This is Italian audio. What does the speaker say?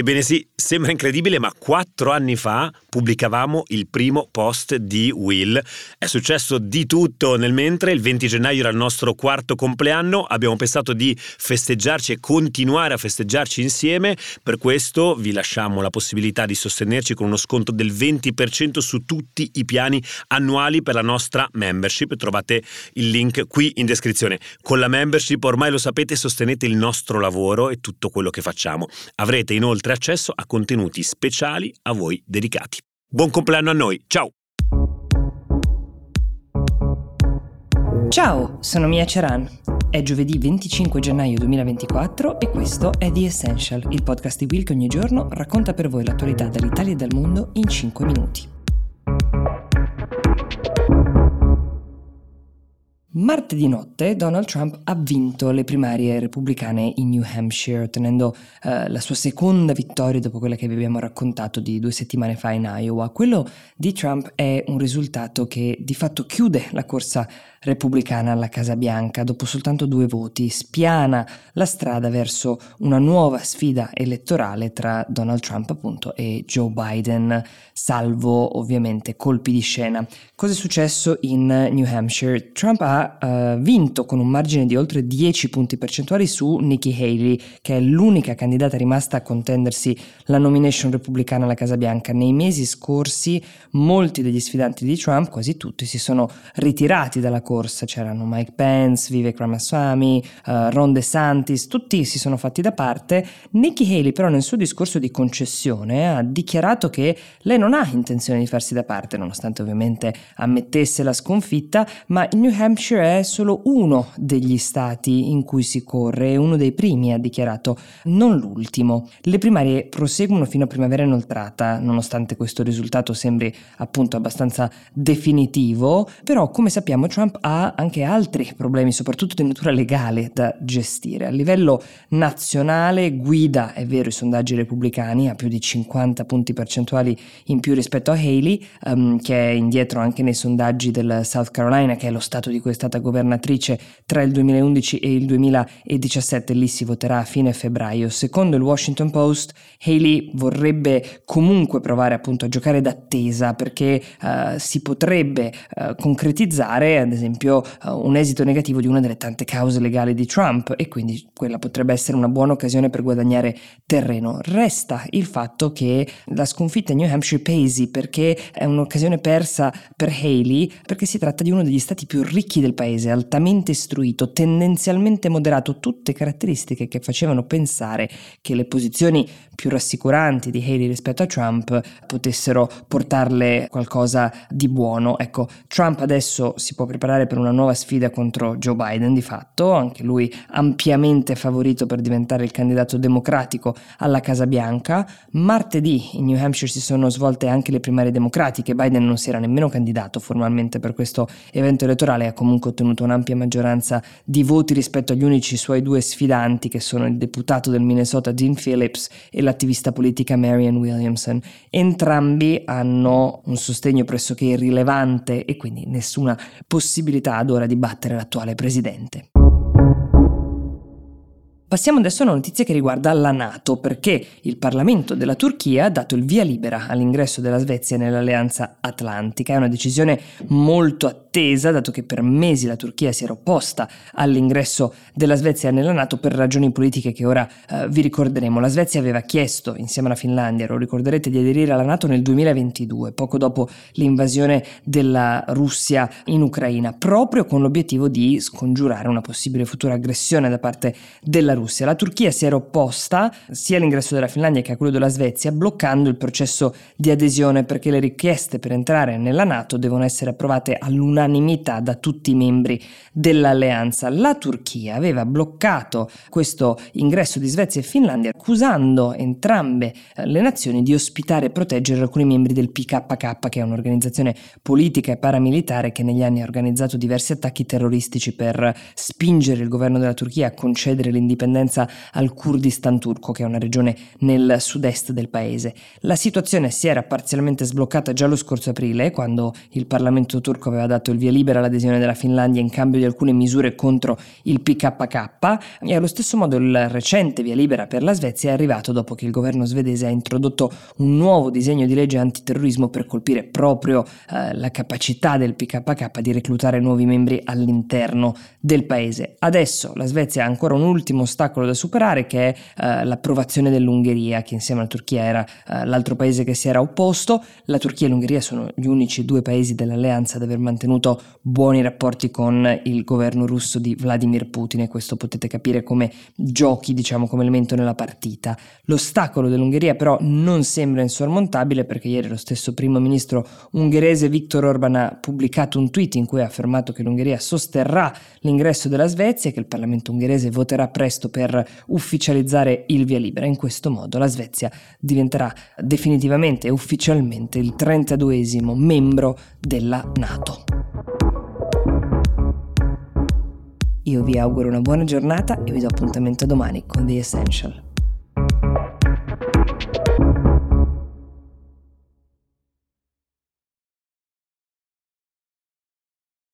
Ebbene sì, sembra incredibile, ma quattro anni fa pubblicavamo il primo post di Will. È successo di tutto nel mentre, il 20 gennaio era il nostro quarto compleanno, abbiamo pensato di festeggiarci e continuare a festeggiarci insieme, per questo vi lasciamo la possibilità di sostenerci con uno sconto del 20% su tutti i piani annuali per la nostra membership, trovate il link qui in descrizione. Con la membership ormai lo sapete sostenete il nostro lavoro e tutto quello che facciamo. Avrete inoltre inoltre accesso a contenuti speciali a voi dedicati. Buon compleanno a noi, ciao! Ciao, sono Mia Ceran. È giovedì 25 gennaio 2024 e questo è The Essential, il podcast di Will che ogni giorno racconta per voi l'attualità dall'Italia e dal mondo in 5 minuti. Martedì notte Donald Trump ha vinto le primarie repubblicane in New Hampshire, ottenendo eh, la sua seconda vittoria dopo quella che vi abbiamo raccontato di due settimane fa in Iowa. Quello di Trump è un risultato che di fatto chiude la corsa repubblicana alla Casa Bianca dopo soltanto due voti, spiana la strada verso una nuova sfida elettorale tra Donald Trump appunto e Joe Biden, salvo ovviamente colpi di scena. Cosa è successo in New Hampshire? Trump ha uh, vinto con un margine di oltre 10 punti percentuali su Nikki Haley, che è l'unica candidata rimasta a contendersi la nomination repubblicana alla Casa Bianca. Nei mesi scorsi molti degli sfidanti di Trump, quasi tutti, si sono ritirati dalla corsa, c'erano Mike Pence, Vivek Ramaswamy, uh, Ron DeSantis, tutti si sono fatti da parte. Nikki Haley però nel suo discorso di concessione ha dichiarato che lei non ha intenzione di farsi da parte, nonostante ovviamente ammettesse la sconfitta, ma il New Hampshire è solo uno degli stati in cui si corre, uno dei primi ha dichiarato, non l'ultimo. Le primarie proseguono fino a primavera inoltrata, nonostante questo risultato sembri appunto abbastanza definitivo, però come sappiamo Trump ha anche altri problemi, soprattutto di natura legale, da gestire. A livello nazionale guida, è vero, i sondaggi repubblicani, ha più di 50 punti percentuali in più rispetto a Haley, um, che è indietro anche nei sondaggi del South Carolina, che è lo stato di è stata governatrice tra il 2011 e il 2017, lì si voterà a fine febbraio. Secondo il Washington Post, Haley vorrebbe comunque provare appunto a giocare d'attesa perché uh, si potrebbe uh, concretizzare ad esempio uh, un esito negativo di una delle tante cause legali di Trump e quindi quella potrebbe essere una buona occasione per guadagnare terreno. Resta il fatto che la sconfitta in New Hampshire pesi perché è un'occasione persa per Haley perché si tratta di uno degli stati più ricchi del paese, altamente istruito, tendenzialmente moderato, tutte caratteristiche che facevano pensare che le posizioni più rassicuranti di Haley rispetto a Trump potessero portarle qualcosa di buono. Ecco, Trump adesso si può preparare per una nuova sfida contro Joe Biden di fatto, anche lui ampiamente favorito per diventare il candidato democratico alla Casa Bianca. Martedì in New Hampshire si sono svolte anche le primarie democratiche, Biden non si era nemmeno candidato formalmente per questo evento elettorale, ha comunque ottenuto un'ampia maggioranza di voti rispetto agli unici suoi due sfidanti che sono il deputato del Minnesota Dean Phillips e la l'attivista politica Marianne Williamson. Entrambi hanno un sostegno pressoché irrilevante e quindi nessuna possibilità ad ora di battere l'attuale presidente. Passiamo adesso a una notizia che riguarda la Nato, perché il Parlamento della Turchia ha dato il via libera all'ingresso della Svezia nell'Alleanza Atlantica. È una decisione molto attesa, dato che per mesi la Turchia si era opposta all'ingresso della Svezia nella Nato per ragioni politiche che ora eh, vi ricorderemo. La Svezia aveva chiesto, insieme alla Finlandia, lo ricorderete, di aderire alla Nato nel 2022, poco dopo l'invasione della Russia in Ucraina, proprio con l'obiettivo di scongiurare una possibile futura aggressione da parte della Russia Russia. La Turchia si era opposta sia all'ingresso della Finlandia che a quello della Svezia, bloccando il processo di adesione perché le richieste per entrare nella Nato devono essere approvate all'unanimità da tutti i membri dell'alleanza. La Turchia aveva bloccato questo ingresso di Svezia e Finlandia accusando entrambe eh, le nazioni di ospitare e proteggere alcuni membri del PKK, che è un'organizzazione politica e paramilitare che negli anni ha organizzato diversi attacchi terroristici per spingere il governo della Turchia a concedere l'indipendenza indipendenza al Kurdistan turco, che è una regione nel sud-est del paese. La situazione si era parzialmente sbloccata già lo scorso aprile, quando il Parlamento turco aveva dato il via libera all'adesione della Finlandia in cambio di alcune misure contro il PKK e allo stesso modo il recente via libera per la Svezia è arrivato dopo che il governo svedese ha introdotto un nuovo disegno di legge antiterrorismo per colpire proprio eh, la capacità del PKK di reclutare nuovi membri all'interno del paese. Adesso la Svezia ha ancora un ultimo ostacolo da superare che è eh, l'approvazione dell'Ungheria, che insieme alla Turchia era eh, l'altro paese che si era opposto. La Turchia e l'Ungheria sono gli unici due paesi dell'alleanza ad aver mantenuto buoni rapporti con il governo russo di Vladimir Putin e questo potete capire come giochi, diciamo, come elemento nella partita. L'ostacolo dell'Ungheria però non sembra insormontabile perché ieri lo stesso primo ministro ungherese Viktor Orban ha pubblicato un tweet in cui ha affermato che l'Ungheria sosterrà l'ingresso della Svezia e che il Parlamento ungherese voterà presto per ufficializzare il via libera. In questo modo la Svezia diventerà definitivamente e ufficialmente il 32esimo membro della Nato. Io vi auguro una buona giornata e vi do appuntamento domani con The Essential.